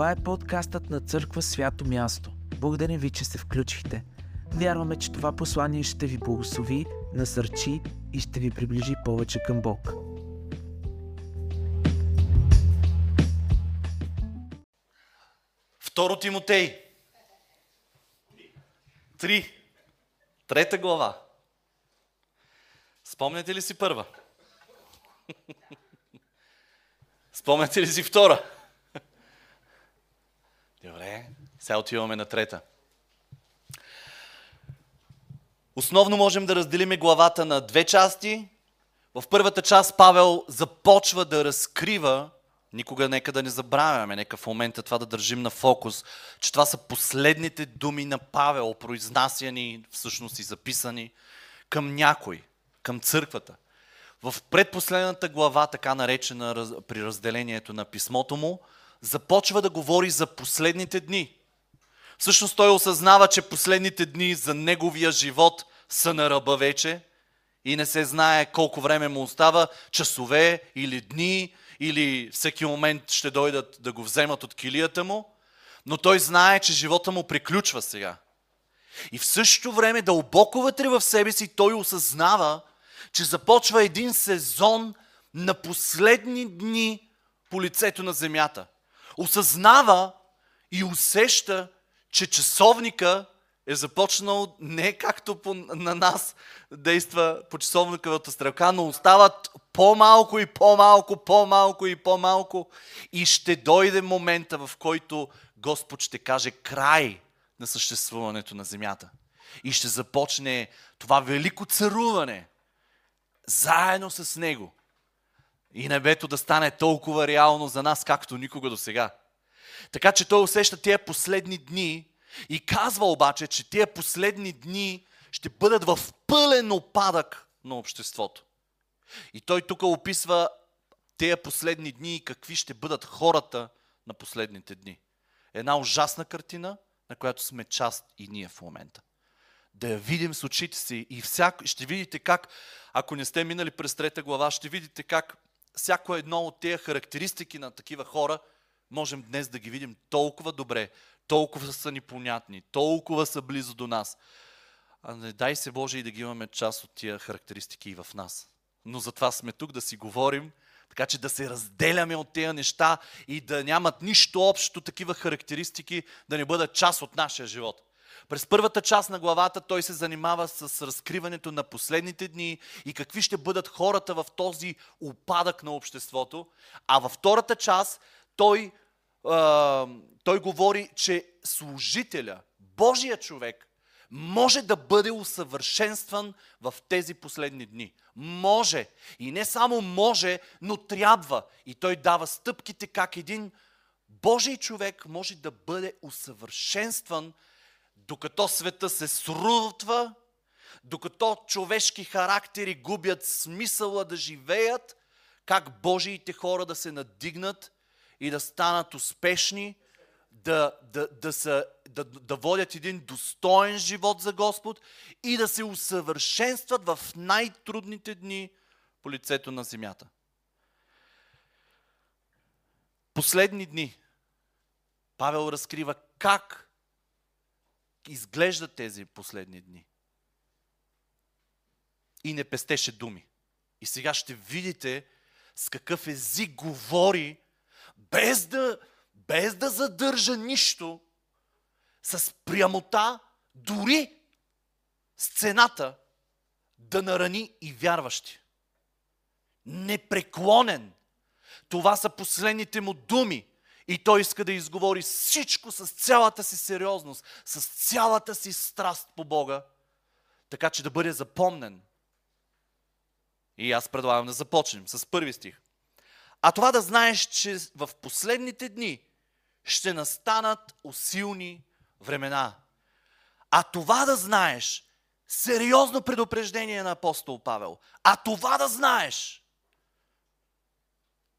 Това е подкастът на Църква Свято Място. Благодарим ви, че се включихте. Вярваме, че това послание ще ви благослови, насърчи и ще ви приближи повече към Бог. Второ Тимотей. Три. Трета глава. Спомняте ли си първа? Спомняте ли си втора? Добре, сега отиваме на трета. Основно можем да разделиме главата на две части. В първата част Павел започва да разкрива, никога нека да не забравяме, нека в момента това да държим на фокус, че това са последните думи на Павел, произнасяни, всъщност и записани към някой, към църквата. В предпоследната глава, така наречена при разделението на писмото му, започва да говори за последните дни. Всъщност той осъзнава, че последните дни за неговия живот са на ръба вече и не се знае колко време му остава, часове или дни, или всеки момент ще дойдат да го вземат от килията му, но той знае, че живота му приключва сега. И в същото време дълбоко вътре в себе си той осъзнава, че започва един сезон на последни дни по лицето на земята. Осъзнава и усеща, че часовника е започнал не както по, на нас действа по часовниковата стрелка, но остават по-малко и по-малко, по-малко и по-малко. И ще дойде момента, в който Господ ще каже край на съществуването на земята. И ще започне това велико царуване заедно с Него. И небето да стане толкова реално за нас, както никога до сега. Така че той усеща тия последни дни и казва обаче, че тия последни дни ще бъдат в пълен опадък на обществото. И той тук описва тези последни дни и какви ще бъдат хората на последните дни. Една ужасна картина, на която сме част и ние в момента. Да я видим с очите си и всяко, ще видите как, ако не сте минали през трета глава, ще видите как всяко едно от тези характеристики на такива хора можем днес да ги видим толкова добре, толкова са ни понятни, толкова са близо до нас. А не дай се Боже и да ги имаме част от тия характеристики и в нас. Но затова сме тук да си говорим, така че да се разделяме от тези неща и да нямат нищо общо такива характеристики, да не бъдат част от нашия живот. През първата част на главата той се занимава с разкриването на последните дни и какви ще бъдат хората в този упадък на обществото. А във втората част той той говори, че служителя, Божия човек, може да бъде усъвършенстван в тези последни дни. Може. И не само може, но трябва. И той дава стъпките как един Божий човек може да бъде усъвършенстван, докато света се срутва, докато човешки характери губят смисъла да живеят, как Божиите хора да се надигнат и да станат успешни, да, да, да, са, да, да водят един достоен живот за Господ и да се усъвършенстват в най-трудните дни по лицето на земята. Последни дни Павел разкрива как изглеждат тези последни дни. И не пестеше думи. И сега ще видите с какъв език говори без да, без да задържа нищо, с прямота, дори сцената да нарани и вярващи. Непреклонен. Това са последните му думи. И той иска да изговори всичко с цялата си сериозност, с цялата си страст по Бога, така че да бъде запомнен. И аз предлагам да започнем с първи стих. А това да знаеш, че в последните дни ще настанат усилни времена. А това да знаеш, сериозно предупреждение на апостол Павел, а това да знаеш,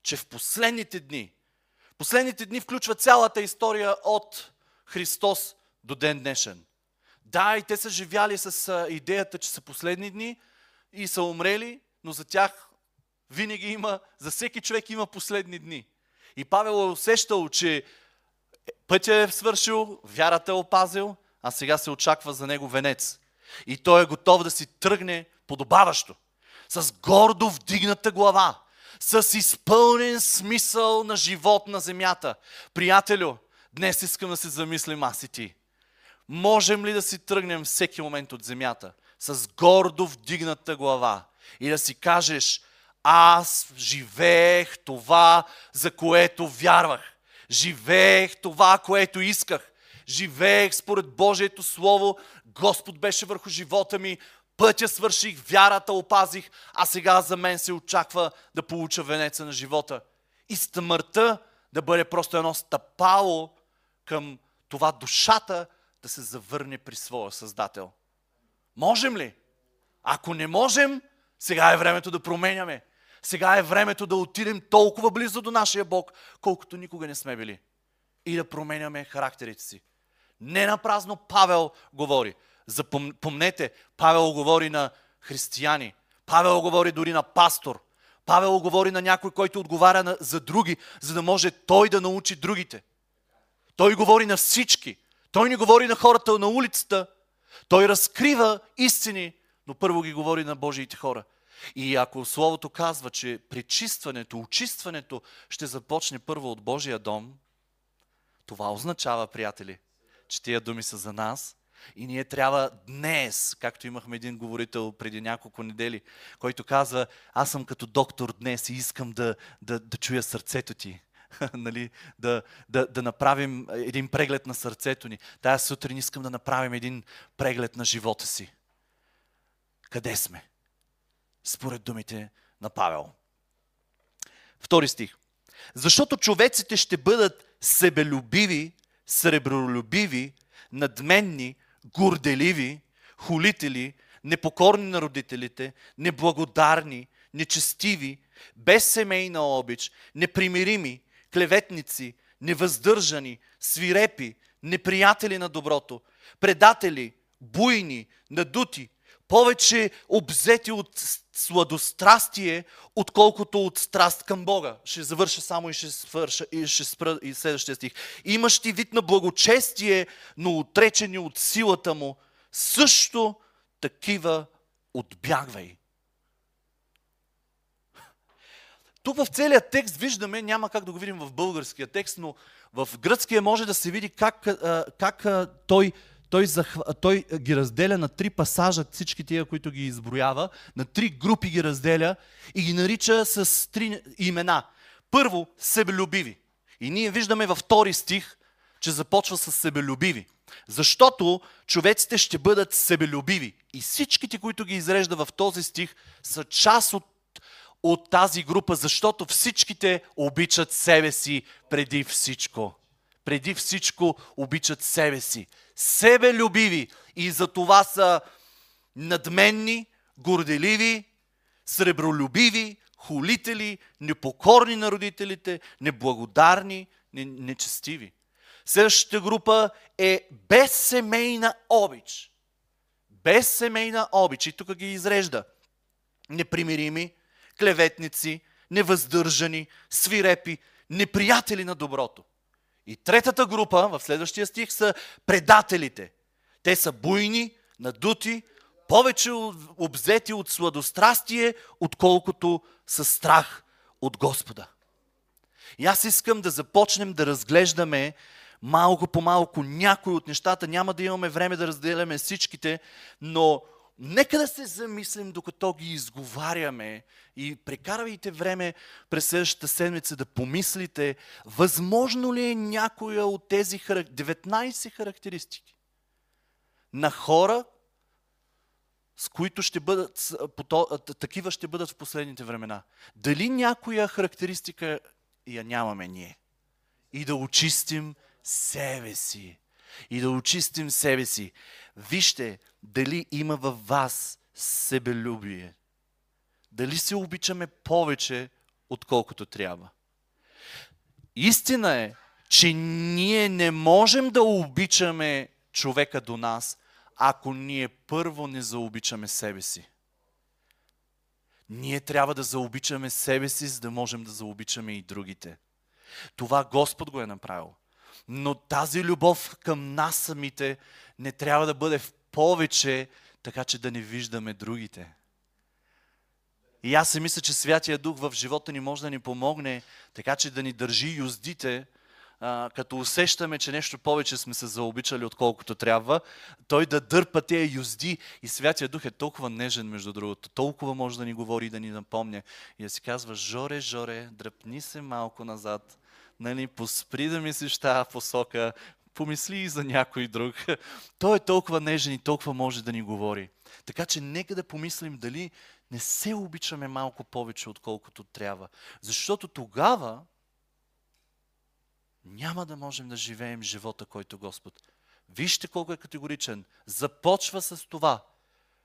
че в последните дни, последните дни включват цялата история от Христос до ден днешен. Да, и те са живяли с идеята, че са последни дни и са умрели, но за тях винаги има, за всеки човек има последни дни. И Павел е усещал, че Пътя е свършил, вярата е опазил, а сега се очаква за него венец. И той е готов да си тръгне подобаващо. С гордо вдигната глава. С изпълнен смисъл на живот на земята. Приятелю, днес искам да се замислим аз и ти. Можем ли да си тръгнем всеки момент от земята с гордо вдигната глава и да си кажеш, аз живеех това, за което вярвах. Живеех това, което исках. Живеех според Божието Слово. Господ беше върху живота ми. Пътя свърших, вярата опазих, а сега за мен се очаква да получа венеца на живота. И смъртта да бъде просто едно стъпало към това душата да се завърне при своя Създател. Можем ли? Ако не можем, сега е времето да променяме. Сега е времето да отидем толкова близо до нашия Бог, колкото никога не сме били. И да променяме характерите си. Не на празно Павел говори. Запомнете, Павел говори на християни. Павел говори дори на пастор. Павел говори на някой, който отговаря на, за други, за да може той да научи другите. Той говори на всички. Той не говори на хората на улицата. Той разкрива истини, но първо ги говори на Божиите хора. И ако Словото казва, че пречистването, очистването ще започне първо от Божия дом, това означава, приятели, че тия думи са за нас и ние трябва днес, както имахме един говорител преди няколко недели, който казва, аз съм като доктор днес и искам да, да, да чуя сърцето ти. нали, да, да, да направим един преглед на сърцето ни. Тая сутрин искам да направим един преглед на живота си. Къде сме? Според думите на Павел. Втори стих. Защото човеците ще бъдат себелюбиви, сребролюбиви, надменни, горделиви, хулители, непокорни на родителите, неблагодарни, нечестиви, без семейна обич, непримирими, клеветници, невъздържани, свирепи, неприятели на доброто, предатели, буйни, надути, повече обзети от сладострастие, отколкото от страст към Бога. Ще завърша само и ще, свърша, и ще спра и следващия стих. Имащи вид на благочестие, но отречени от силата му, също такива отбягвай. Тук в целият текст виждаме, няма как да го видим в българския текст, но в гръцкия може да се види как, как той, той, захва, той ги разделя на три пасажа, всички тия, които ги изброява, на три групи ги разделя и ги нарича с три имена. Първо, себелюбиви. И ние виждаме във втори стих, че започва с себелюбиви. Защото човеците ще бъдат себелюбиви. И всичките, които ги изрежда в този стих, са част от от тази група, защото всичките обичат себе си преди всичко. Преди всичко обичат себе си. Себелюбиви. И за това са надменни, горделиви, сребролюбиви, хулители, непокорни на родителите, неблагодарни, нечестиви. Следващата група е безсемейна обич. Безсемейна обич. И тук ги изрежда. Непримирими, клеветници, невъздържани, свирепи, неприятели на доброто. И третата група в следващия стих са предателите. Те са буйни, надути, повече обзети от сладострастие, отколкото с страх от Господа. И аз искам да започнем да разглеждаме малко по малко някои от нещата. Няма да имаме време да разделяме всичките, но Нека да се замислим, докато ги изговаряме и прекарвайте време през следващата седмица да помислите, възможно ли е някоя от тези 19 характеристики на хора, с които ще бъдат, такива ще бъдат в последните времена. Дали някоя характеристика я нямаме ние? И да очистим себе си. И да очистим себе си. Вижте, дали има във вас себелюбие. Дали се обичаме повече, отколкото трябва. Истина е, че ние не можем да обичаме човека до нас, ако ние първо не заобичаме себе си. Ние трябва да заобичаме себе си, за да можем да заобичаме и другите. Това Господ го е направил. Но тази любов към нас самите не трябва да бъде в повече, така че да не виждаме другите. И аз се мисля, че Святия Дух в живота ни може да ни помогне, така че да ни държи юздите, като усещаме, че нещо повече сме се заобичали, отколкото трябва, той да дърпа тези юзди. И Святия Дух е толкова нежен, между другото. Толкова може да ни говори и да ни напомня. И да си казва, Жоре, Жоре, дръпни се малко назад. Нали, поспри да мислиш тази посока, помисли и за някой друг. Той е толкова нежен и толкова може да ни говори. Така че нека да помислим дали не се обичаме малко повече, отколкото трябва. Защото тогава няма да можем да живеем живота, който Господ. Вижте колко е категоричен. Започва с това.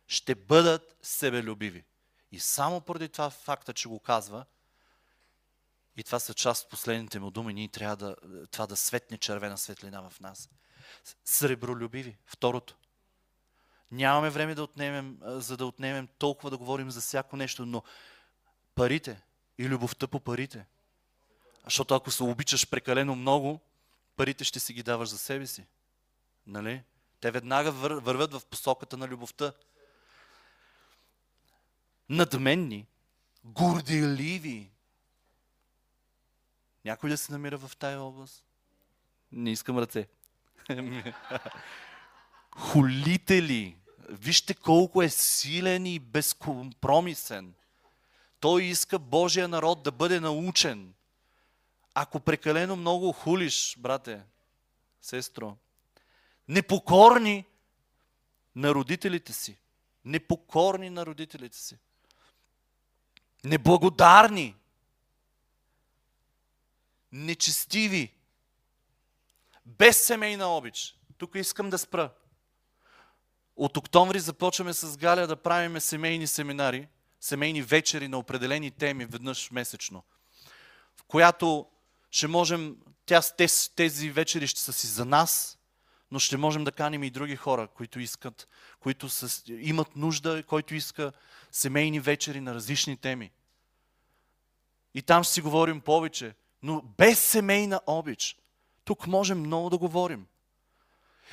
Ще бъдат себелюбиви. И само поради това факта, че го казва, и това са част от последните му думи, ние трябва да, това да светне червена светлина в нас. Сребролюбиви. Второто. Нямаме време да отнемем, за да отнемем толкова да говорим за всяко нещо, но парите и любовта по парите. Защото ако се обичаш прекалено много, парите ще си ги даваш за себе си. Нали? Те веднага вървят в посоката на любовта. Надменни, горделиви. Някой да се намира в тая област? Не искам ръце. Хулители. Вижте колко е силен и безкомпромисен. Той иска Божия народ да бъде научен. Ако прекалено много хулиш, брате, сестро, непокорни на родителите си, непокорни на родителите си, неблагодарни, нечестиви, без семейна обич. Тук искам да спра. От октомври започваме с Галя да правиме семейни семинари, семейни вечери на определени теми веднъж месечно, в която ще можем, тя, тези, тези вечери ще са си за нас, но ще можем да каним и други хора, които искат, които са, имат нужда, който иска семейни вечери на различни теми. И там ще си говорим повече, но без семейна обич. Тук можем много да говорим.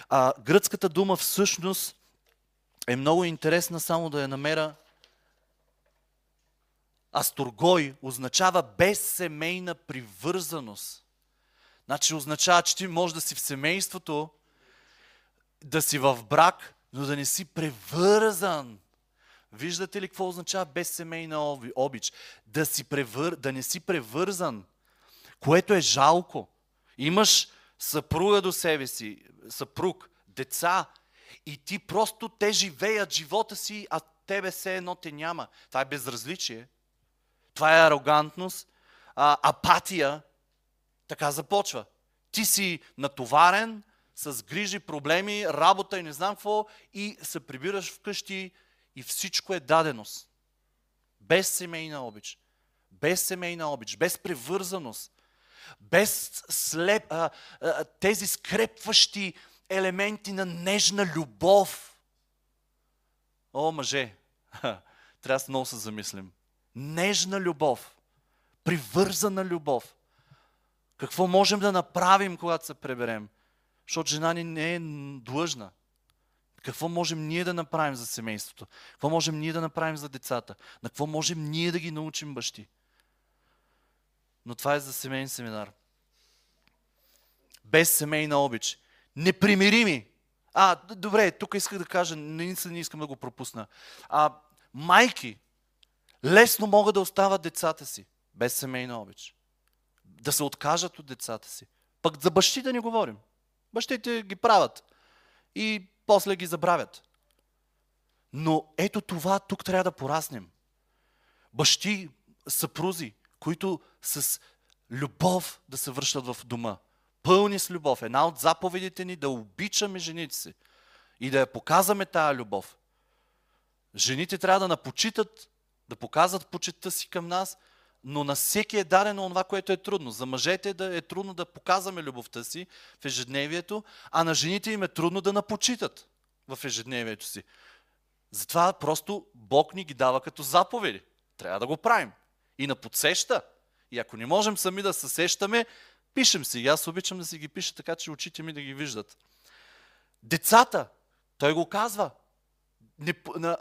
А гръцката дума всъщност е много интересна, само да я намеря. Астургой означава безсемейна привързаност. Значи означава, че ти можеш да си в семейството, да си в брак, но да не си превързан. Виждате ли какво означава безсемейна обич? Да, си превър... да не си превързан, което е жалко. Имаш съпруга до себе си, съпруг, деца, и ти просто те живеят живота си, а тебе все едно те няма. Това е безразличие. Това е арогантност, а, апатия. Така започва. Ти си натоварен с грижи, проблеми, работа и не знам какво и се прибираш вкъщи и всичко е даденост. Без семейна обич. Без семейна обич, без превързаност, без слеп, а, а, тези скрепващи елементи на нежна любов. О, мъже, трябва да много се замислим. Нежна любов, привързана любов. Какво можем да направим, когато се преберем? Защото жена ни не е длъжна. Какво можем ние да направим за семейството? Какво можем ние да направим за децата? На какво можем ние да ги научим бащи? Но това е за семейен семинар. Без семейна обич непримирими. А, добре, тук исках да кажа, не, не искам да го пропусна. А, майки лесно могат да остават децата си, без семейна обич. Да се откажат от децата си. Пък за бащи да не говорим. Бащите ги правят и после ги забравят. Но ето това тук трябва да пораснем. Бащи, съпрузи, които с любов да се връщат в дома пълни с любов. Една от заповедите ни да обичаме жените си и да я показваме тая любов. Жените трябва да напочитат, да показват почетта си към нас, но на всеки е дадено това, което е трудно. За мъжете да е трудно да показваме любовта си в ежедневието, а на жените им е трудно да напочитат в ежедневието си. Затова просто Бог ни ги дава като заповеди. Трябва да го правим. И на подсеща. И ако не можем сами да се сещаме, Пишем си. Аз обичам да си ги пиша така, че очите ми да ги виждат. Децата, той го казва,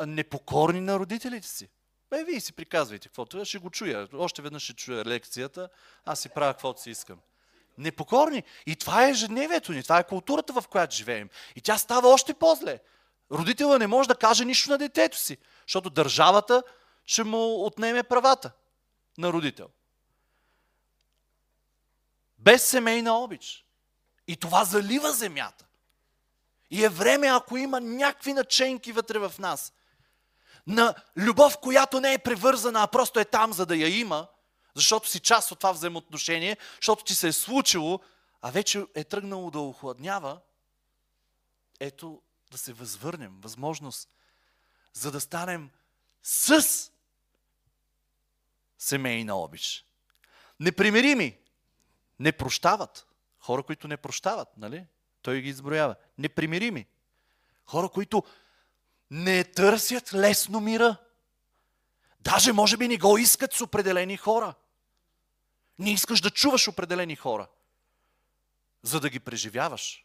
непокорни на родителите си. Бе, вие си приказвайте каквото ще го чуя. Още веднъж ще чуя лекцията, аз си правя каквото си искам. Непокорни. И това е ежедневието ни, това е културата, в която живеем. И тя става още по-зле. Родителът не може да каже нищо на детето си, защото държавата ще му отнеме правата на родител. Без семейна обич. И това залива земята. И е време, ако има някакви наченки вътре в нас, на любов, която не е превързана, а просто е там, за да я има, защото си част от това взаимоотношение, защото ти се е случило, а вече е тръгнало да охладнява, ето да се възвърнем, възможност, за да станем с семейна обич. Непримирими не прощават. Хора, които не прощават, нали? Той ги изброява. Непримирими. Хора, които не търсят лесно мира. Даже може би не го искат с определени хора. Не искаш да чуваш определени хора, за да ги преживяваш.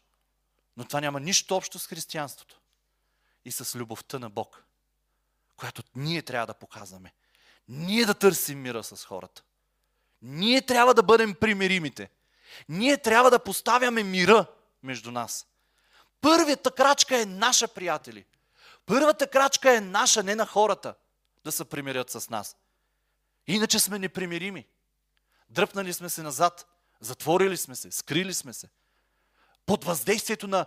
Но това няма нищо общо с християнството и с любовта на Бог, която ние трябва да показваме. Ние да търсим мира с хората. Ние трябва да бъдем примиримите. Ние трябва да поставяме мира между нас. Първата крачка е наша, приятели. Първата крачка е наша, не на хората, да се примирят с нас. Иначе сме непримирими. Дръпнали сме се назад, затворили сме се, скрили сме се. Под въздействието на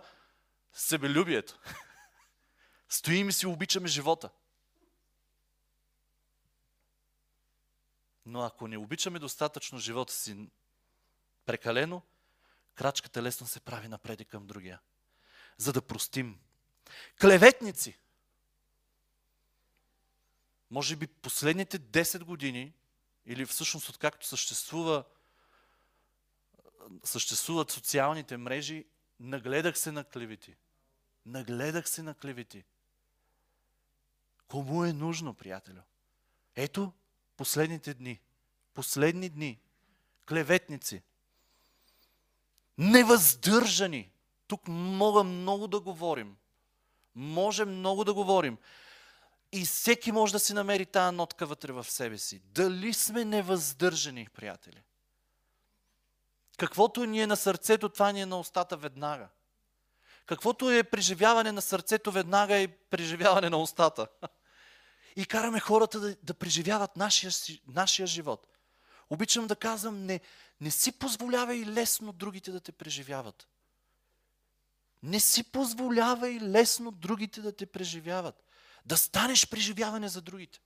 себелюбието. Стоим и си обичаме живота. Но ако не обичаме достатъчно живота си прекалено, крачката лесно се прави напред и към другия. За да простим. Клеветници. Може би последните 10 години, или всъщност откакто съществува, съществуват социалните мрежи, нагледах се на клевети. Нагледах се на клевети. Кому е нужно, приятелю? Ето, последните дни. Последни дни. Клеветници. Невъздържани. Тук мога много да говорим. Може много да говорим. И всеки може да си намери тази нотка вътре в себе си. Дали сме невъздържани, приятели? Каквото ни е на сърцето, това ни е на устата веднага. Каквото е преживяване на сърцето, веднага е преживяване на устата. И караме хората да, да преживяват нашия, нашия живот. Обичам да казвам, не, не си позволявай лесно другите да те преживяват. Не си позволявай лесно другите да те преживяват. Да станеш преживяване за другите.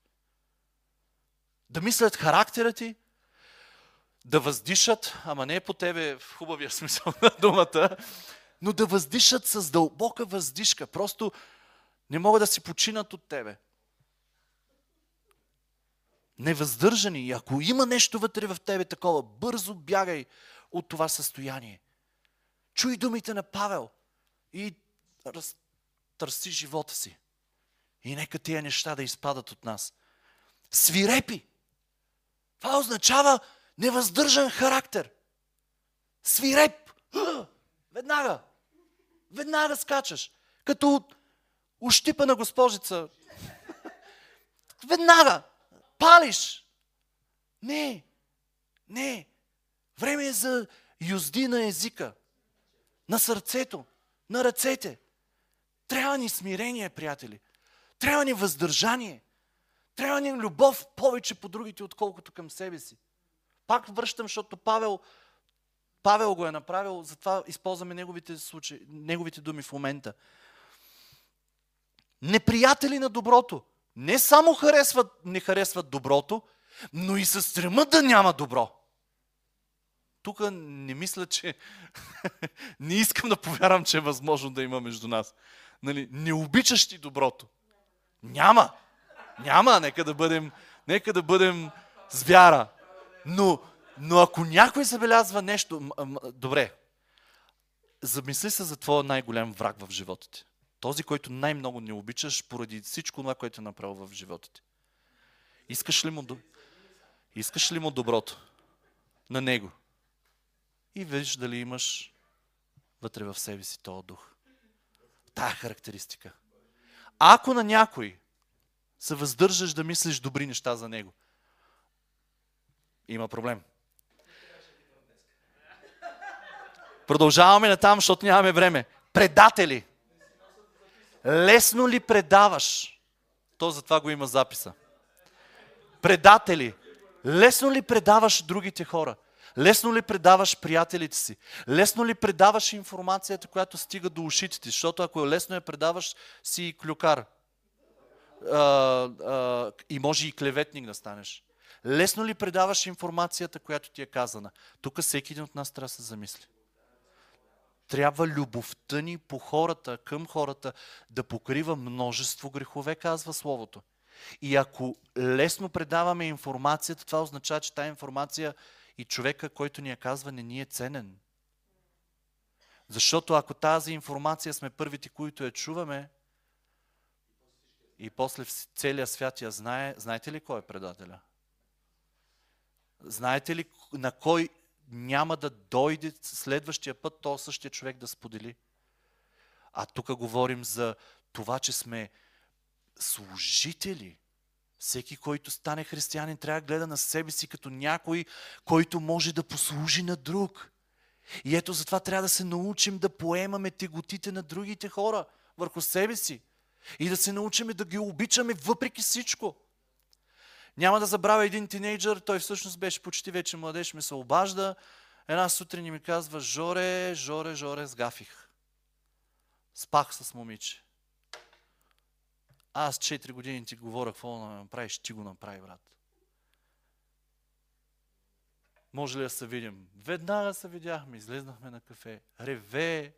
Да мислят характера ти, да въздишат, ама не е по тебе в хубавия смисъл на думата, но да въздишат с дълбока въздишка. Просто не могат да си починат от тебе. Невъздържани. И ако има нещо вътре в тебе такова, бързо бягай от това състояние. Чуй думите на Павел и търси живота си. И нека тия неща да изпадат от нас. Свирепи. Това означава невъздържан характер. Свиреп. Веднага. Веднага скачаш. Като ущипа на госпожица. Веднага. Палиш. Не. Не. Време е за юзди на езика. На сърцето. На ръцете. Трябва ни смирение, приятели. Трябва ни въздържание. Трябва ни любов повече по другите, отколкото към себе си. Пак връщам, защото Павел, Павел го е направил, затова използваме неговите, случаи, неговите думи в момента. Неприятели на доброто. Не само харесват, не харесват доброто, но и се стремат да няма добро. Тук не мисля, че... не искам да повярвам, че е възможно да има между нас. Нали, не обичаш ти доброто. Няма. Няма. Нека да бъдем, нека да бъдем с вяра. Но, но ако някой забелязва нещо... Добре. Замисли се за твоя най-голям враг в живота ти. Този, който най-много не обичаш поради всичко това, което е направил в живота ти. Искаш ли му, Искаш ли му доброто? На него. и виж дали имаш вътре в себе си този дух. Тая характеристика. Ако на някой се въздържаш да мислиш добри неща за него, има проблем. Продължаваме на там, защото нямаме време. Предатели. Лесно ли предаваш? То затова го има записа. Предатели. Лесно ли предаваш другите хора? Лесно ли предаваш приятелите си? Лесно ли предаваш информацията, която стига до ушите ти? Защото ако е лесно я предаваш, си и клюкар. А, а, и може и клеветник да станеш. Лесно ли предаваш информацията, която ти е казана? Тук всеки един от нас трябва да се замисли. Трябва любовта ни по хората, към хората, да покрива множество грехове, казва Словото. И ако лесно предаваме информацията, това означава, че тази информация и човека, който ни я казва, не ни е ценен. Защото ако тази информация сме първите, които я чуваме, и после целият свят я знае, знаете ли кой е предателя? Знаете ли на кой няма да дойде следващия път то същия човек да сподели? А тук говорим за това, че сме служители. Всеки, който стане християнин, трябва да гледа на себе си като някой, който може да послужи на друг. И ето затова трябва да се научим да поемаме теготите на другите хора върху себе си. И да се научим да ги обичаме въпреки всичко. Няма да забравя един тинейджър, той всъщност беше почти вече младеж, ми се обажда. Една сутрин ми казва, Жоре, Жоре, Жоре, сгафих. Спах с момиче. Аз 4 години ти говоря какво да направиш, ти го направи, брат. Може ли да се видим? Веднага се видяхме, излезнахме на кафе. Реве,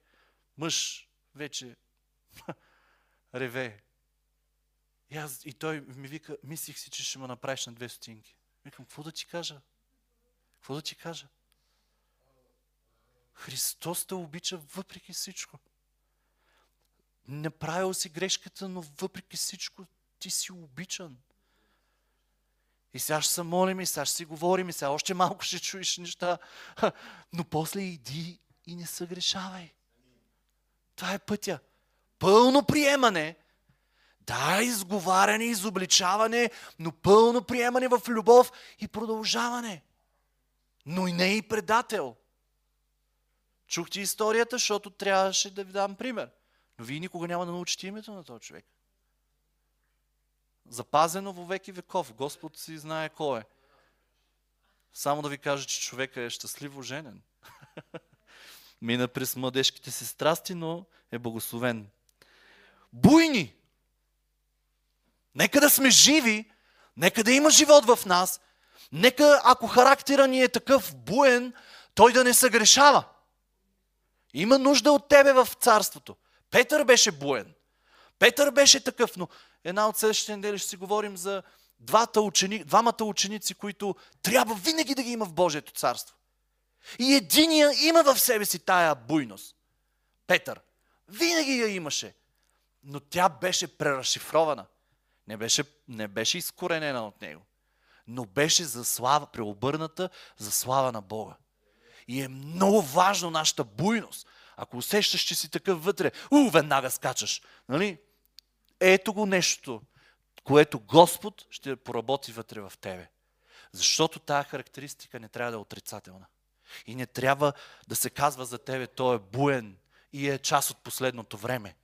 мъж, вече реве. И, аз, и той ми вика, мислих си, че ще ме направиш на две стотинки. Викам, какво да ти кажа? Какво да ти кажа? Христос те обича въпреки всичко. Направил си грешката, но въпреки всичко ти си обичан. И сега ще се молим, и сега ще си говорим, и сега още малко ще чуеш неща. Но после иди и не съгрешавай. Това е пътя. Пълно приемане. Да, изговаряне, изобличаване, но пълно приемане в любов и продължаване. Но и не и предател. Чухте историята, защото трябваше да ви дам пример. Но вие никога няма да научите името на този човек. Запазено во веки веков. Господ си знае кой е. Само да ви кажа, че човека е щастливо женен. Мина през младежките си страсти, но е благословен. Буйни! Нека да сме живи, нека да има живот в нас, нека ако характера ни е такъв буен, той да не съгрешава. Има нужда от тебе в царството. Петър беше буен. Петър беше такъв, но една от следващите недели ще си говорим за двата учени, двамата ученици, които трябва винаги да ги има в Божието царство. И единия има в себе си тая буйност. Петър. Винаги я имаше. Но тя беше преразшифрована. Не беше, не беше изкоренена от него. Но беше за слава, преобърната за слава на Бога. И е много важно нашата буйност ако усещаш, че си такъв вътре, у, веднага скачаш. Нали? Ето го нещо, което Господ ще поработи вътре в тебе. Защото тази характеристика не трябва да е отрицателна. И не трябва да се казва за тебе, той е буен и е част от последното време.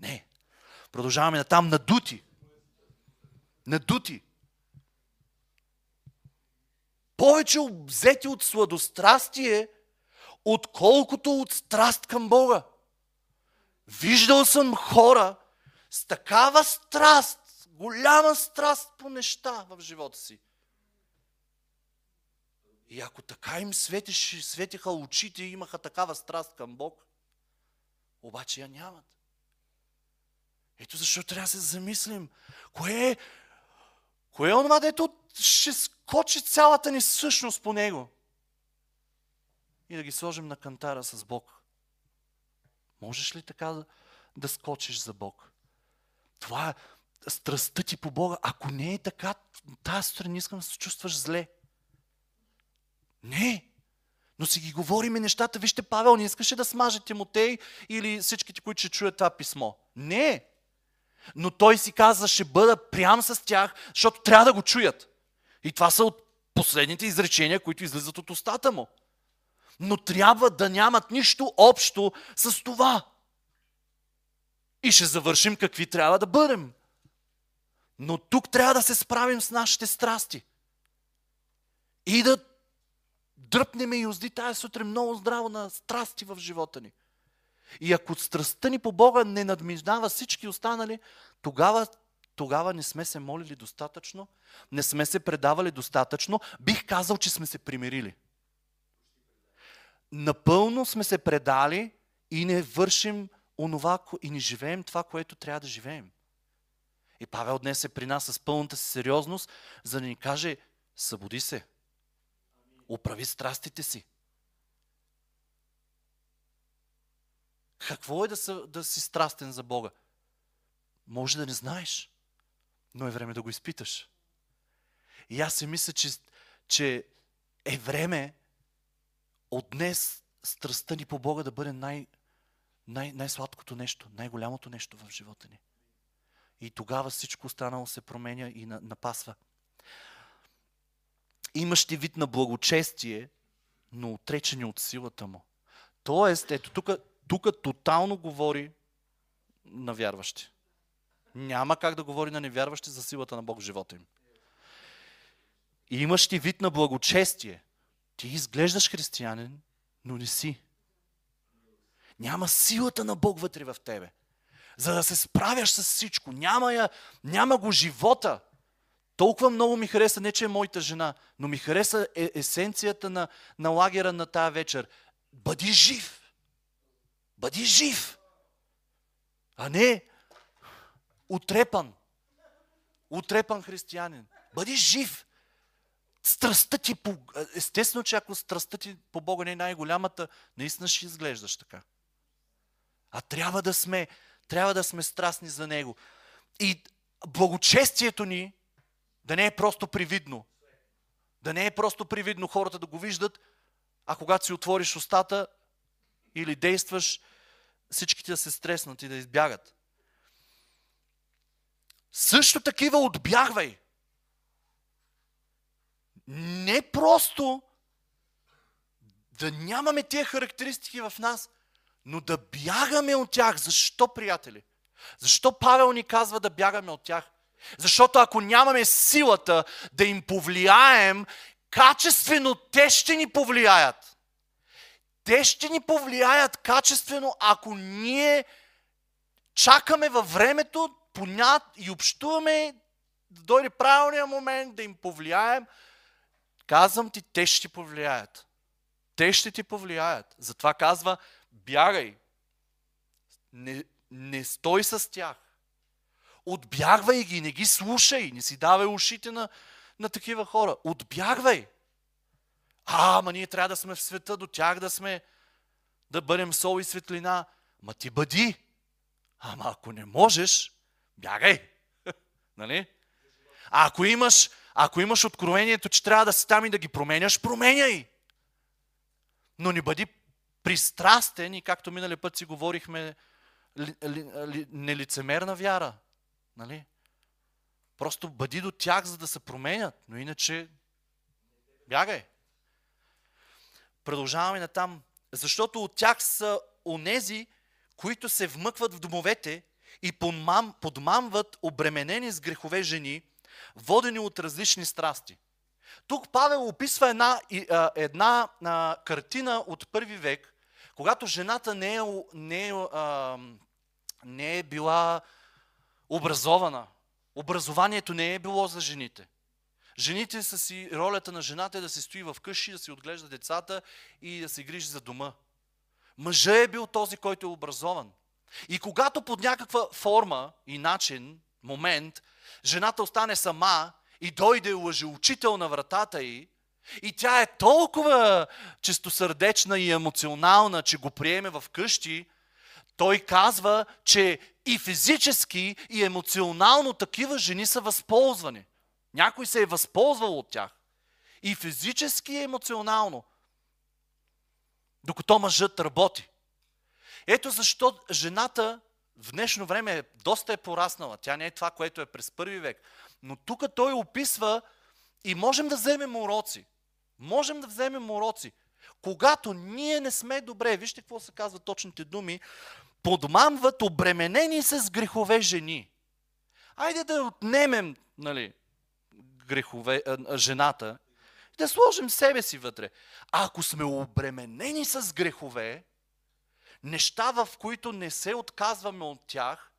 Не. Продължаваме на там надути. Надути. Повече обзети от сладострастие, отколкото от страст към Бога. Виждал съм хора с такава страст, голяма страст по неща в живота си. И ако така им светиш, светиха очите и имаха такава страст към Бог, обаче я нямат. Ето защо трябва да се замислим. Кое е, кое е онова, дето ще скочи цялата ни същност по него? и да ги сложим на кантара с Бог. Можеш ли така да, да скочиш за Бог? Това е страстта ти по Бога. Ако не е така, тази сутрин искам да се чувстваш зле. Не. Но си ги говориме нещата. Вижте, Павел не искаше да смаже Тимотей или всичките, които ще чуят това писмо. Не. Но той си каза, ще бъда прям с тях, защото трябва да го чуят. И това са от последните изречения, които излизат от устата му. Но трябва да нямат нищо общо с това. И ще завършим какви трябва да бъдем. Но тук трябва да се справим с нашите страсти. И да дръпнем и узди тая сутрин много здраво на страсти в живота ни. И ако страстта ни по Бога не надмиждава всички останали, тогава, тогава не сме се молили достатъчно, не сме се предавали достатъчно, бих казал, че сме се примирили. Напълно сме се предали и не вършим онова и не живеем това, което трябва да живеем. И Павел днес е при нас с пълната си сериозност, за да ни каже, събуди се, оправи страстите си. Какво е да, са, да си страстен за Бога? Може да не знаеш, но е време да го изпиташ. И аз си мисля, че, че е време от днес страстта ни по Бога да бъде най, най, най-сладкото нещо, най-голямото нещо в живота ни. И тогава всичко останало се променя и напасва. Имащи вид на благочестие, но отречени от силата му. Тоест, ето тук, тук тотално говори на вярващи. Няма как да говори на невярващи за силата на Бог в живота им. И имаш ти вид на благочестие. Ти изглеждаш християнин, но не си. Няма силата на Бог вътре в тебе. За да се справяш с всичко. Няма, я, няма го живота. Толкова много ми хареса, не че е моята жена, но ми хареса е, есенцията на, на лагера на тая вечер. Бъди жив! Бъди жив! А не утрепан. Утрепан християнин. Бъди жив! Страстта ти по... Естествено, че ако страстта ти по Бога не е най-голямата, наистина ще изглеждаш така. А трябва да сме, трябва да сме страстни за Него. И благочестието ни да не е просто привидно. Да не е просто привидно хората да го виждат, а когато си отвориш устата или действаш, всичките да се стреснат и да избягат. Също такива отбягвай. Не просто да нямаме тия характеристики в нас, но да бягаме от тях. Защо, приятели? Защо Павел ни казва да бягаме от тях? Защото ако нямаме силата да им повлияем, качествено те ще ни повлияят. Те ще ни повлияят качествено, ако ние чакаме във времето понят и общуваме да дойде правилния момент да им повлияем. Казвам ти, те ще ти повлияят. Те ще ти повлияят. Затова казва, бягай. Не, не стой с тях. Отбягвай ги, не ги слушай, не си давай ушите на, на такива хора. Отбягвай. А, ама ние трябва да сме в света, до тях да сме, да бъдем сол и светлина. Ма ти бъди. Ама ако не можеш, бягай. нали? А ако имаш, ако имаш откровението, че трябва да си там и да ги променяш, променяй. Но не бъди пристрастен и както минали път си говорихме, ли, ли, ли, нелицемерна вяра. Нали? Просто бъди до тях, за да се променят, но иначе бягай. Продължаваме на там. Защото от тях са онези, които се вмъкват в домовете и подмам, подмамват обременени с грехове жени, водени от различни страсти. Тук Павел описва една, една а, картина от първи век, когато жената не е, не е, не е била образована. Образованието не е било за жените. Жените са си, ролята на жената е да се стои в къщи, да си отглежда децата и да се грижи за дома. Мъжът е бил този, който е образован. И когато под някаква форма и начин, момент, жената остане сама и дойде лъжеучител на вратата й, и тя е толкова чистосърдечна и емоционална, че го приеме в къщи, той казва, че и физически, и емоционално такива жени са възползвани. Някой се е възползвал от тях. И физически, и емоционално. докато мъжът работи. Ето защо жената в днешно време е доста е пораснала. Тя не е това, което е през първи век. Но тук той описва и можем да вземем уроци. Можем да вземем уроци. Когато ние не сме добре, вижте какво се казва точните думи, подмамват обременени с грехове жени. Айде да отнемем нали, грехове, жената, да сложим себе си вътре. А ако сме обременени с грехове, неща, в които не се отказваме от тях,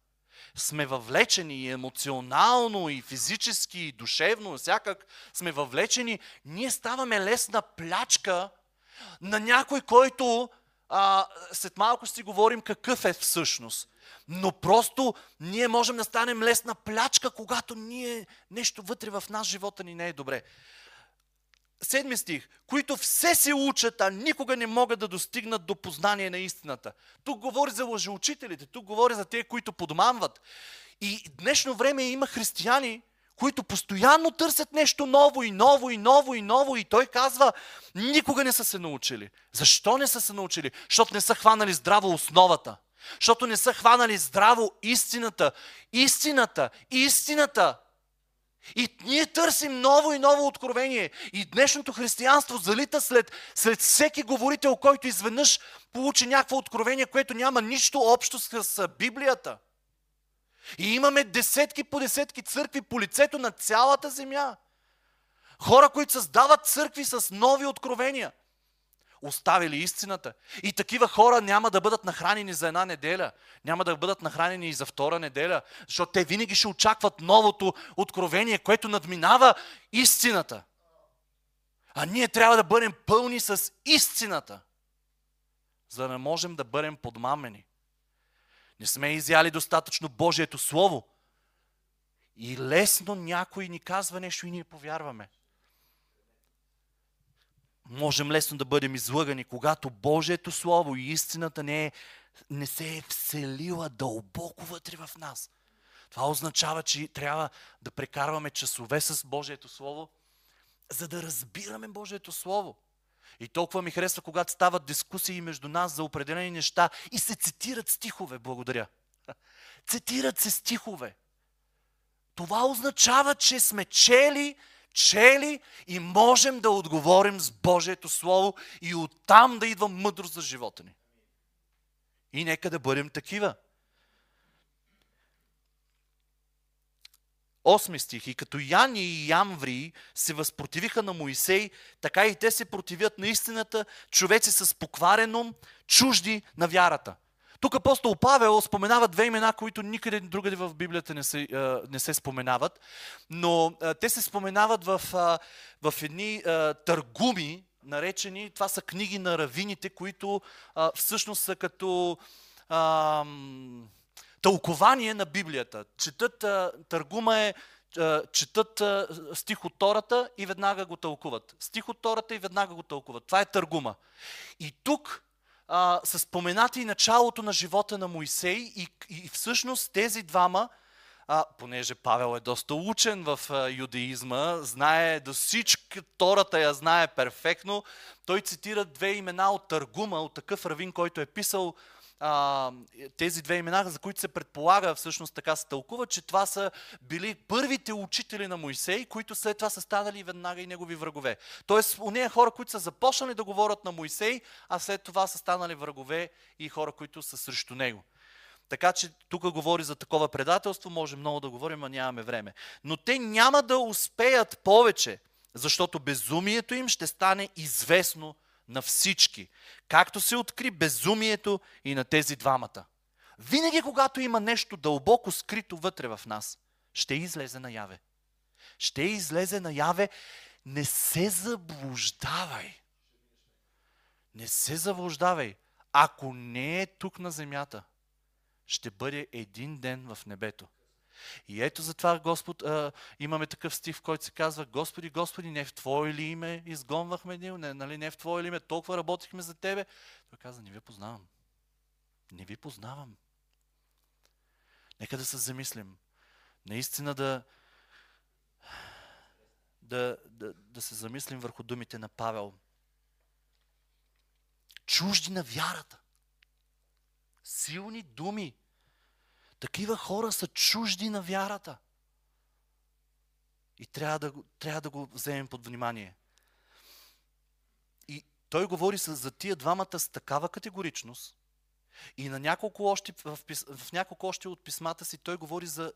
сме въвлечени и емоционално, и физически, и душевно, всякак сме въвлечени, ние ставаме лесна плячка на някой, който а, след малко си говорим какъв е всъщност. Но просто ние можем да станем лесна плячка, когато ние нещо вътре в нас живота ни не е добре. Седми стих, които все се учат, а никога не могат да достигнат до познание на истината. Тук говори за лъжеучителите, тук говори за те, които подмамват. И днешно време има християни, които постоянно търсят нещо ново и ново и ново и ново и той казва, никога не са се научили. Защо не са се научили? Защото не са хванали здраво основата. Защото не са хванали здраво истината. Истината, истината. И ние търсим ново и ново откровение. И днешното християнство залита след, след всеки говорител, който изведнъж получи някакво откровение, което няма нищо общо с Библията. И имаме десетки по десетки църкви по лицето на цялата земя. Хора, които създават църкви с нови откровения. Оставили истината. И такива хора няма да бъдат нахранени за една неделя. Няма да бъдат нахранени и за втора неделя. Защото те винаги ще очакват новото откровение, което надминава истината. А ние трябва да бъдем пълни с истината, за да не можем да бъдем подмамени. Не сме изяли достатъчно Божието Слово. И лесно някой ни казва нещо и ние повярваме. Можем лесно да бъдем излъгани, когато Божието Слово и истината не, е, не се е вселила дълбоко вътре в нас. Това означава, че трябва да прекарваме часове с Божието Слово, за да разбираме Божието Слово. И толкова ми харесва, когато стават дискусии между нас за определени неща и се цитират стихове. Благодаря. Цитират се стихове. Това означава, че сме чели, чели и можем да отговорим с Божието Слово и оттам да идва мъдрост за живота ни. И нека да бъдем такива. Осми стих. И като Яни и Ямври се възпротивиха на Моисей, така и те се противят на истината, човеци с покварен чужди на вярата. Тук апостол Павел споменава две имена, които никъде другаде в Библията не се, не се споменават, но те се споменават в, в едни търгуми, наречени, това са книги на равините, които всъщност са като тълкование на Библията. Четат, търгума е, четат стих от Тората и веднага го тълкуват. Стих от Тората и веднага го тълкуват. Това е търгума. И тук а, са споменати началото на живота на Моисей и, и всъщност тези двама, а, понеже Павел е доста учен в а, юдеизма, знае да всички, Тората я знае перфектно, той цитира две имена от Търгума, от такъв равин, който е писал а, тези две имена, за които се предполага, всъщност така се тълкува, че това са били първите учители на Моисей, които след това са станали веднага и негови врагове. Тоест, у нея хора, които са започнали да говорят на Моисей, а след това са станали врагове и хора, които са срещу него. Така че тук говори за такова предателство, може много да говорим, а нямаме време. Но те няма да успеят повече, защото безумието им ще стане известно на всички, както се откри безумието и на тези двамата. Винаги, когато има нещо дълбоко скрито вътре в нас, ще излезе наяве. Ще излезе наяве. Не се заблуждавай. Не се заблуждавай. Ако не е тук на земята, ще бъде един ден в небето. И ето затова Господ, а, имаме такъв стих, в който се казва, Господи, Господи, не в Твое ли име изгонвахме ни, не, нали, не в Твое ли име, толкова работихме за Тебе. Той каза, не ви познавам. Не ви познавам. Нека да се замислим. Наистина да, да, да, да се замислим върху думите на Павел. чужди на вярата. Силни думи. Такива хора са чужди на вярата. И трябва да, трябва да го вземем под внимание. И той говори за тия двамата с такава категоричност. И на няколко още, в, в няколко още от писмата си той говори за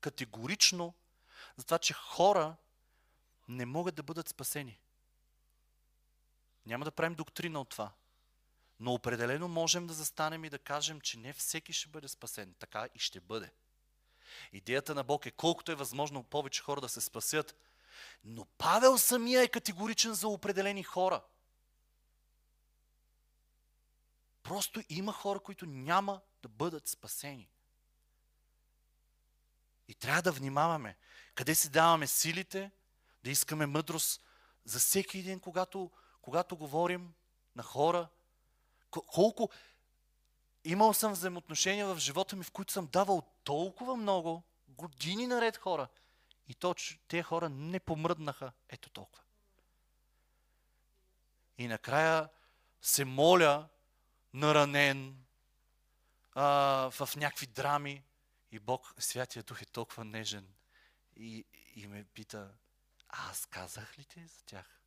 категорично, за това, че хора не могат да бъдат спасени. Няма да правим доктрина от това. Но определено можем да застанем и да кажем, че не всеки ще бъде спасен. Така и ще бъде. Идеята на Бог е колкото е възможно повече хора да се спасят. Но Павел самия е категоричен за определени хора. Просто има хора, които няма да бъдат спасени. И трябва да внимаваме. Къде си даваме силите, да искаме мъдрост за всеки един, когато, когато говорим на хора. Колко, имал съм взаимоотношения в живота ми, в които съм давал толкова много, години наред хора. И то, че те хора не помръднаха. Ето толкова. И накрая се моля, наранен, а, в някакви драми. И Бог, Святия Дух е толкова нежен. И, и ме пита, аз казах ли ти за тях?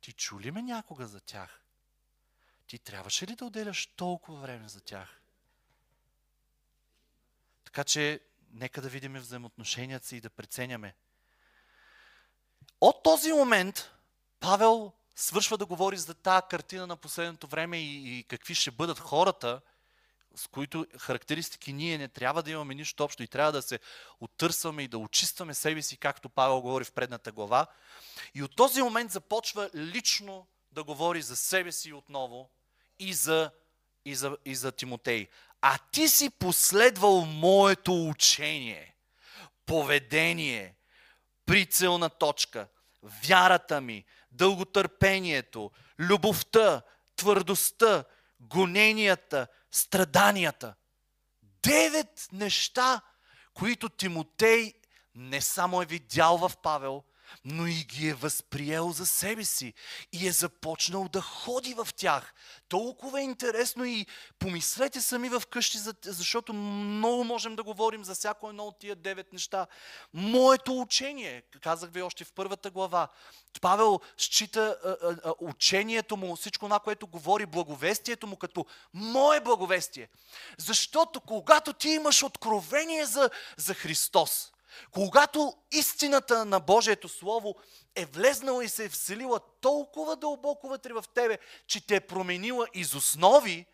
Ти чули ме някога за тях? Ти трябваше ли да отделяш толкова време за тях? Така че, нека да видим взаимоотношенията си и да преценяме. От този момент Павел свършва да говори за тази картина на последното време и, и какви ще бъдат хората, с които характеристики ние не трябва да имаме нищо общо и трябва да се оттърсваме и да очистваме себе си, както Павел говори в предната глава. И от този момент започва лично да говори за себе си отново и за, и за, и за Тимотей. А ти си последвал моето учение, поведение, прицелна точка, вярата ми, дълготърпението, любовта, твърдостта, гоненията, страданията. Девет неща, които Тимотей не само е видял в Павел, но и ги е възприел за себе си и е започнал да ходи в тях. Толкова е интересно и помислете сами в къщи, защото много можем да говорим за всяко едно от тия девет неща. Моето учение, казах ви още в първата глава, Павел счита учението му, всичко това, което говори, благовестието му като мое благовестие. Защото когато ти имаш откровение за, за Христос, когато истината на Божието Слово е влезнала и се е вселила толкова дълбоко вътре в тебе, че те е променила из основи,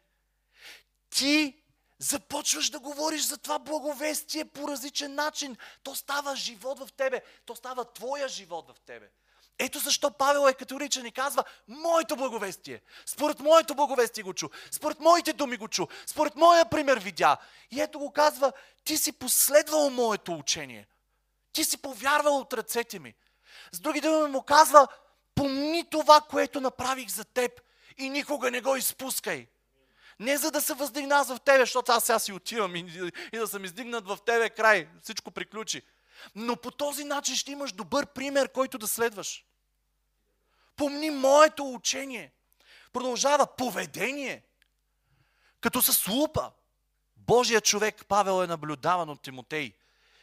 ти започваш да говориш за това благовестие по различен начин. То става живот в тебе. То става твоя живот в тебе. Ето защо Павел е категоричен и казва, моето благовестие. Според моето благовестие го чу. Според моите думи го чу. Според моя пример видя. И ето го казва, ти си последвал моето учение. Ти си повярвал от ръцете ми. С други думи му казва, помни това, което направих за теб и никога не го изпускай. Не за да се въздигна аз в тебе, защото аз сега си отивам и, и да съм издигнат в тебе край. Всичко приключи. Но по този начин ще имаш добър пример, който да следваш. Помни моето учение. Продължава поведение. Като с лупа. Божия човек Павел е наблюдаван от Тимотей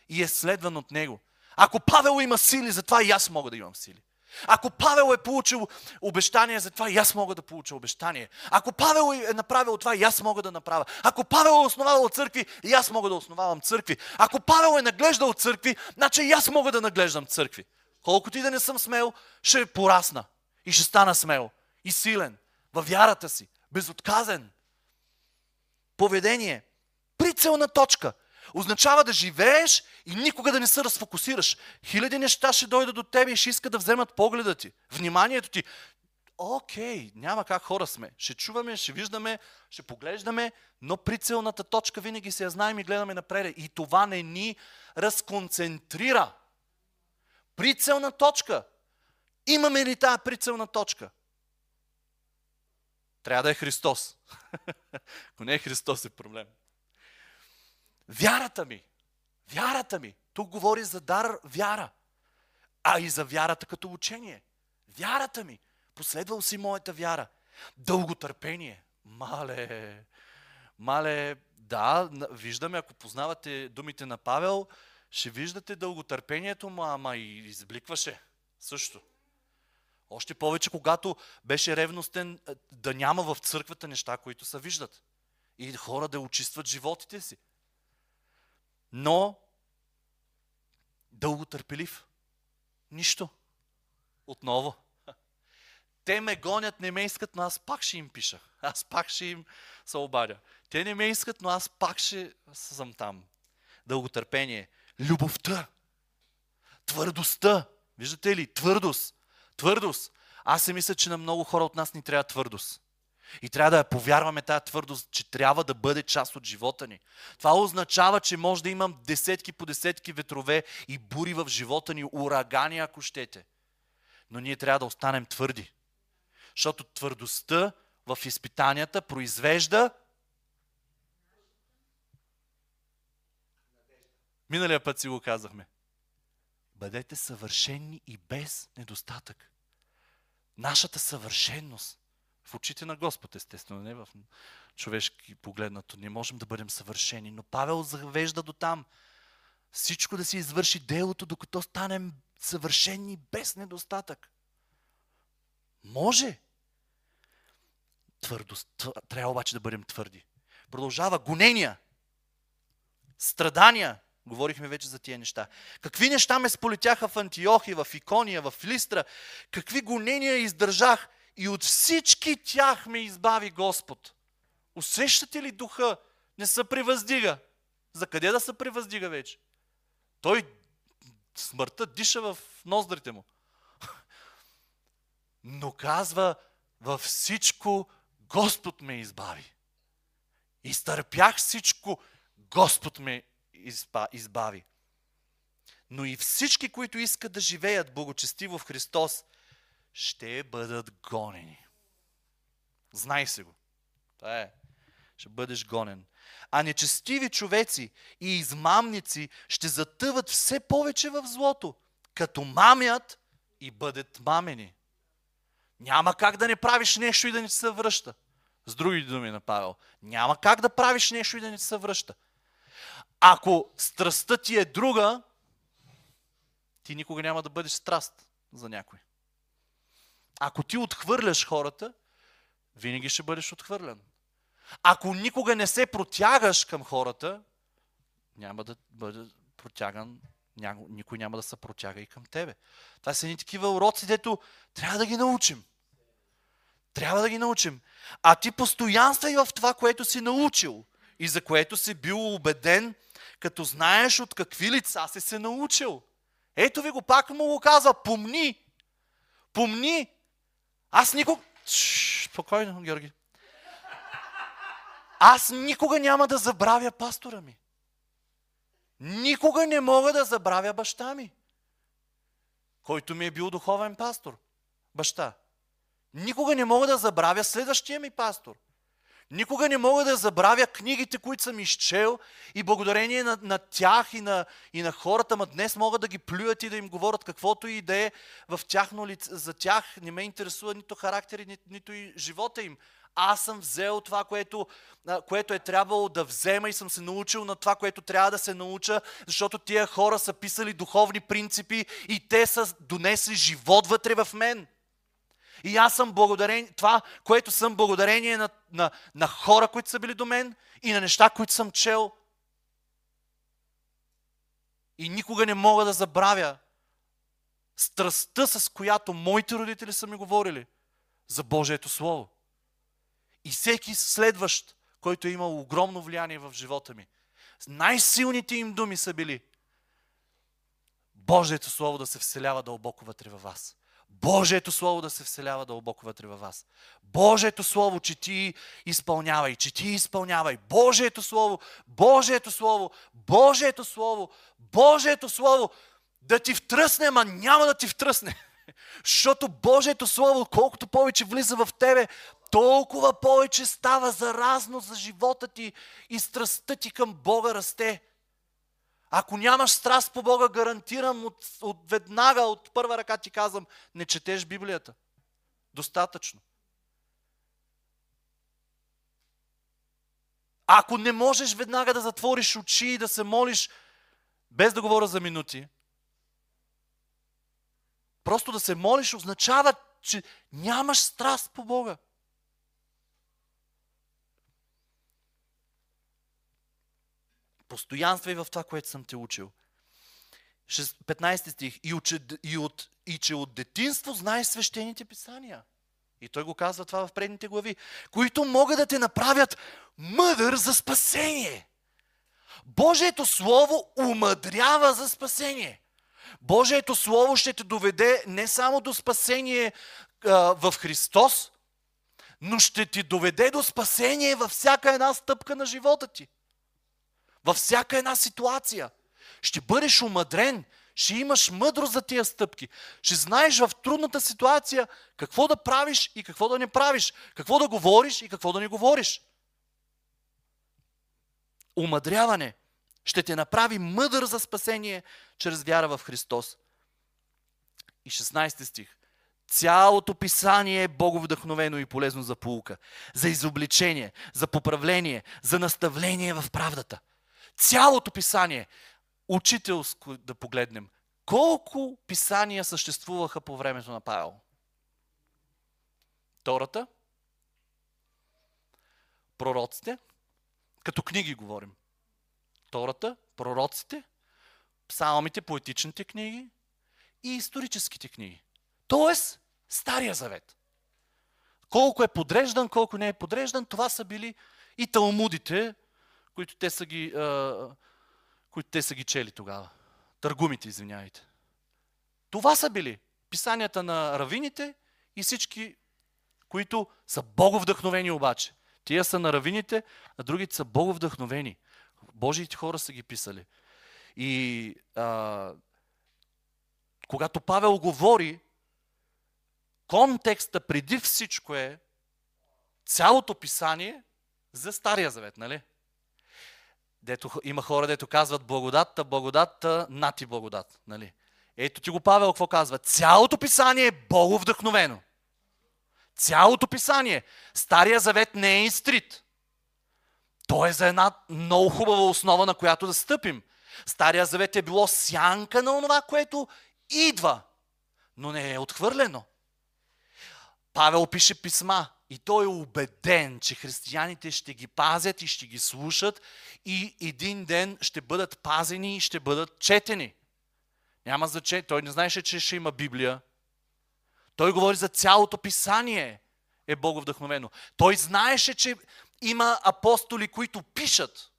и е следван от него. Ако Павел има сили, затова и аз мога да имам сили. Ако Павел е получил обещание, затова и аз мога да получа обещание. Ако Павел е направил това, и аз мога да направя. Ако Павел е основавал църкви, и аз мога да основавам църкви. Ако Павел е наглеждал църкви, значи и аз мога да наглеждам църкви. Колкото и да не съм смел, ще порасна. И ще стана смел. И силен. Във вярата си. Безотказен. Поведение. Прицелна точка. Означава да живееш и никога да не се разфокусираш. Хиляди неща ще дойдат до тебе и ще искат да вземат погледа ти, вниманието ти. Окей, няма как хора сме. Ще чуваме, ще виждаме, ще поглеждаме, но прицелната точка винаги се я знаем и гледаме напред. И това не ни разконцентрира. Прицелна точка. Имаме ли тази прицелна точка? Трябва да е Христос. Ако не е Христос е проблем. Вярата ми. Вярата ми. Тук говори за дар вяра. А и за вярата като учение. Вярата ми. Последвал си моята вяра. Дълготърпение. Мале, мале, да, виждаме, ако познавате думите на Павел, ще виждате дълготърпението му, ама и избликваше също. Още повече, когато беше ревностен е, да няма в църквата неща, които се виждат. И хора да очистват животите си. Но дълго търпелив. Нищо. Отново. Те ме гонят, не ме искат, но аз пак ще им пиша. Аз пак ще им се обадя. Те не ме искат, но аз пак ще съм там. Дълготърпение. Любовта. Твърдостта. Виждате ли? Твърдост. Твърдост. Аз се мисля, че на много хора от нас ни трябва твърдост. И трябва да повярваме тази твърдост, че трябва да бъде част от живота ни. Това означава, че може да имам десетки по десетки ветрове и бури в живота ни, урагани, ако щете. Но ние трябва да останем твърди. Защото твърдостта в изпитанията произвежда Миналия път си го казахме. Бъдете съвършени и без недостатък. Нашата съвършенност в очите на Господ, естествено, не в човешки погледнато. Не можем да бъдем съвършени, но Павел завежда до там. Всичко да си извърши делото, докато станем съвършени без недостатък. Може. Твърдост. Трябва обаче да бъдем твърди. Продължава гонения, страдания, Говорихме вече за тия неща. Какви неща ме сполетяха в Антиохия, в Икония, в Листра? Какви гонения издържах? И от всички тях ме избави Господ. Усещате ли духа? Не се превъздига. За къде да се превъздига вече? Той смъртта диша в ноздрите му. Но казва, във всичко Господ ме избави. Изтърпях всичко, Господ ме избави. Но и всички, които искат да живеят благочестиво в Христос, ще бъдат гонени. Знай се го. Това е. Ще бъдеш гонен. А нечестиви човеци и измамници ще затъват все повече в злото, като мамят и бъдат мамени. Няма как да не правиш нещо и да не се връща. С други думи на Павел. Няма как да правиш нещо и да не се връща. Ако страстта ти е друга, ти никога няма да бъдеш страст за някой. Ако ти отхвърляш хората, винаги ще бъдеш отхвърлен. Ако никога не се протягаш към хората, няма да бъде протяган, никой няма да се протяга и към тебе. Това са едни такива уроци, дето трябва да ги научим. Трябва да ги научим. А ти постоянствай в това, което си научил и за което си бил убеден, като знаеш от какви лица си се научил. Ето ви го, пак му го казва, помни. Помни. Аз никога... Спокойно, Георги. Аз никога няма да забравя пастора ми. Никога не мога да забравя баща ми, който ми е бил духовен пастор. Баща. Никога не мога да забравя следващия ми пастор – Никога не мога да забравя книгите, които съм изчел и благодарение на, на тях и на, и на хората, ма днес могат да ги плюят и да им говорят каквото и да е в тяхно лице. За тях не ме интересува нито характери, ни, нито и живота им. Аз съм взел това, което, което е трябвало да взема и съм се научил на това, което трябва да се науча, защото тия хора са писали духовни принципи и те са донесли живот вътре в мен. И аз съм благодарение, това, което съм благодарение на, на, на хора, които са били до мен и на неща, които съм чел. И никога не мога да забравя страстта, с която моите родители са ми говорили за Божието Слово. И всеки следващ, който е имал огромно влияние в живота ми. Най-силните им думи са били Божието Слово да се вселява дълбоко вътре във вас. Божието Слово да се вселява дълбоко вътре във вас. Божието Слово, че ти изпълнявай, че ти изпълнявай. Божието Слово, Божието Слово, Божието Слово, Божието Слово да ти втръсне, ама няма да ти втръсне. Защото Божието Слово, колкото повече влиза в тебе, толкова повече става заразно за живота ти и страстта ти към Бога расте. Ако нямаш страст по Бога, гарантирам от, от веднага, от първа ръка ти казвам, не четеш Библията. Достатъчно. Ако не можеш веднага да затвориш очи и да се молиш, без да говоря за минути, просто да се молиш означава, че нямаш страст по Бога. Постоянствай в това, което съм те учил. 15 стих. И, от, и, от, и че от детинство знаеш свещените писания. И той го казва това в предните глави. Които могат да те направят мъдър за спасение. Божието Слово умъдрява за спасение. Божието Слово ще те доведе не само до спасение а, в Христос, но ще ти доведе до спасение във всяка една стъпка на живота ти. Във всяка една ситуация. Ще бъдеш умъдрен, ще имаш мъдрост за тия стъпки. Ще знаеш в трудната ситуация какво да правиш и какво да не правиш. Какво да говориш и какво да не говориш. Умъдряване ще те направи мъдър за спасение чрез вяра в Христос. И 16 стих. Цялото писание е боговдъхновено и полезно за полука, за изобличение, за поправление, за наставление в правдата. Цялото писание учителско да погледнем. Колко писания съществуваха по времето на Павел? Тората, пророците, като книги говорим. Тората, пророците, псалмите, поетичните книги и историческите книги. Тоест, Стария завет. Колко е подреждан, колко не е подреждан, това са били и талмудите, които те са ги, които те са ги чели тогава. Търгумите, извинявайте. Това са били писанията на равините и всички, които са боговдъхновени обаче. Тия са на равините, а другите са боговдъхновени. Божиите хора са ги писали. И а, когато Павел говори, контекста преди всичко е цялото писание за Стария Завет, нали? Дето, има хора, дето казват благодатта, благодатта, нати благодат. Нали? Ето ти го Павел, какво казва? Цялото писание е боговдъхновено. Цялото писание. Стария завет не е изтрит. То е за една много хубава основа, на която да стъпим. Стария завет е било сянка на това, което идва, но не е отхвърлено. Павел пише писма. И той е убеден, че християните ще ги пазят и ще ги слушат и един ден ще бъдат пазени и ще бъдат четени. Няма значение. Той не знаеше, че ще има Библия. Той говори за цялото писание е боговдъхновено. Той знаеше, че има апостоли, които пишат,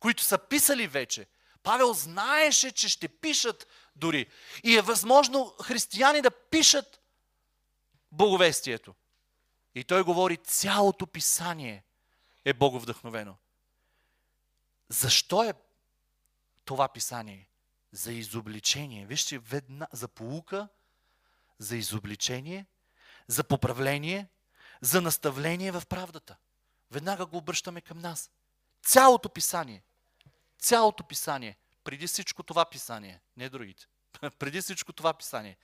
които са писали вече. Павел знаеше, че ще пишат дори. И е възможно християни да пишат боговестието. И той говори, цялото писание е боговдъхновено. Защо е това писание? За изобличение. Вижте, ведна, за полука, за изобличение, за поправление, за наставление в правдата. Веднага го обръщаме към нас. Цялото писание. Цялото писание. Преди всичко това писание, не другите. преди всичко това писание.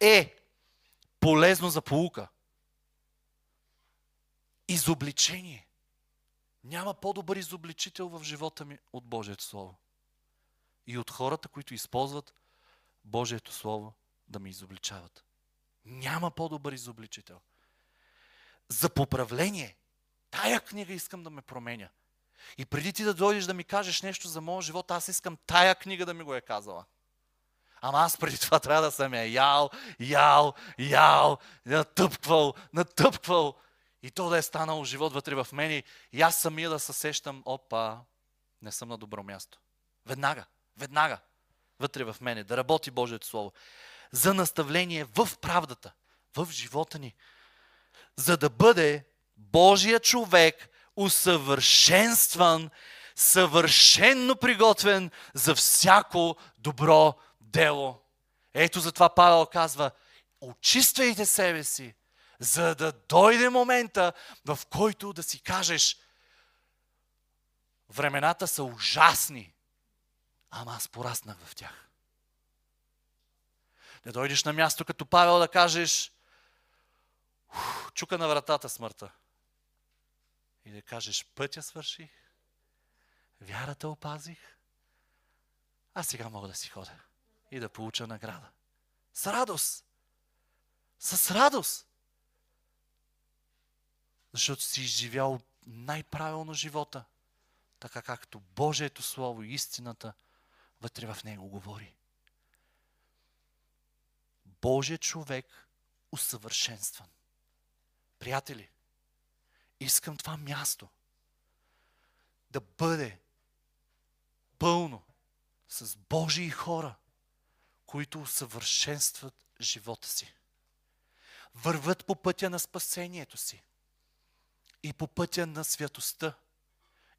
Е полезно за полука изобличение. Няма по-добър изобличител в живота ми от Божието Слово. И от хората, които използват Божието Слово да ме изобличават. Няма по-добър изобличител. За поправление. Тая книга искам да ме променя. И преди ти да дойдеш да ми кажеш нещо за моя живот, аз искам тая книга да ми го е казала. Ама аз преди това трябва да съм я ял, ял, ял, натъпквал, натъпквал. И то да е станало живот вътре в мен и аз самия да се сещам, опа, не съм на добро място. Веднага, веднага, вътре в мене, да работи Божието Слово. За наставление в правдата, в живота ни. За да бъде Божия човек усъвършенстван, съвършенно приготвен за всяко добро дело. Ето затова Павел казва, очиствайте себе си, за да дойде момента, в който да си кажеш, времената са ужасни, ама аз пораснах в тях. Да дойдеш на място като Павел да кажеш, чука на вратата смъртта. и да кажеш пътя свърших, вярата опазих, а сега мога да си ходя и да получа награда. С радост! С радост! Защото си изживял най-правилно живота, така както Божието Слово и истината вътре в него говори. Божия човек усъвършенстван. Приятели, искам това място да бъде пълно с Божии хора, които усъвършенстват живота си. Върват по пътя на спасението си и по пътя на святостта.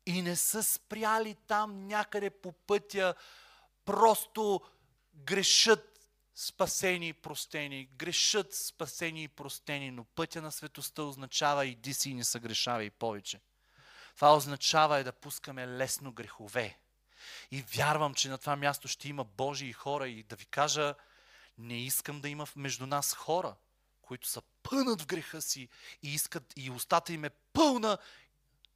И не са спряли там някъде по пътя, просто грешат спасени и простени, грешат спасени и простени, но пътя на светостта означава иди си и не съгрешавай повече. Това означава е да пускаме лесно грехове. И вярвам, че на това място ще има Божии хора и да ви кажа, не искам да има между нас хора, които са пънат в греха си и искат и устата им е пълна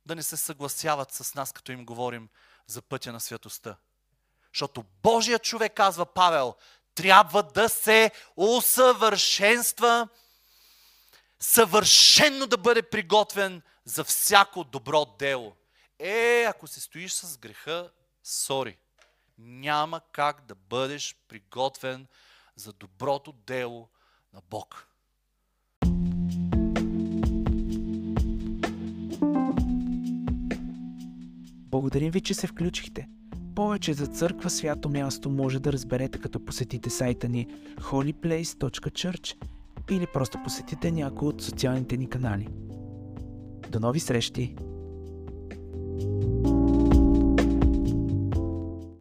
да не се съгласяват с нас, като им говорим за пътя на святостта. Защото Божият човек, казва Павел, трябва да се усъвършенства, съвършенно да бъде приготвен за всяко добро дело. Е, ако се стоиш с греха, сори. Няма как да бъдеш приготвен за доброто дело на Бог. Благодарим ви, че се включихте. Повече за църква свято място може да разберете като посетите сайта ни holyplace.church или просто посетите някои от социалните ни канали. До нови срещи!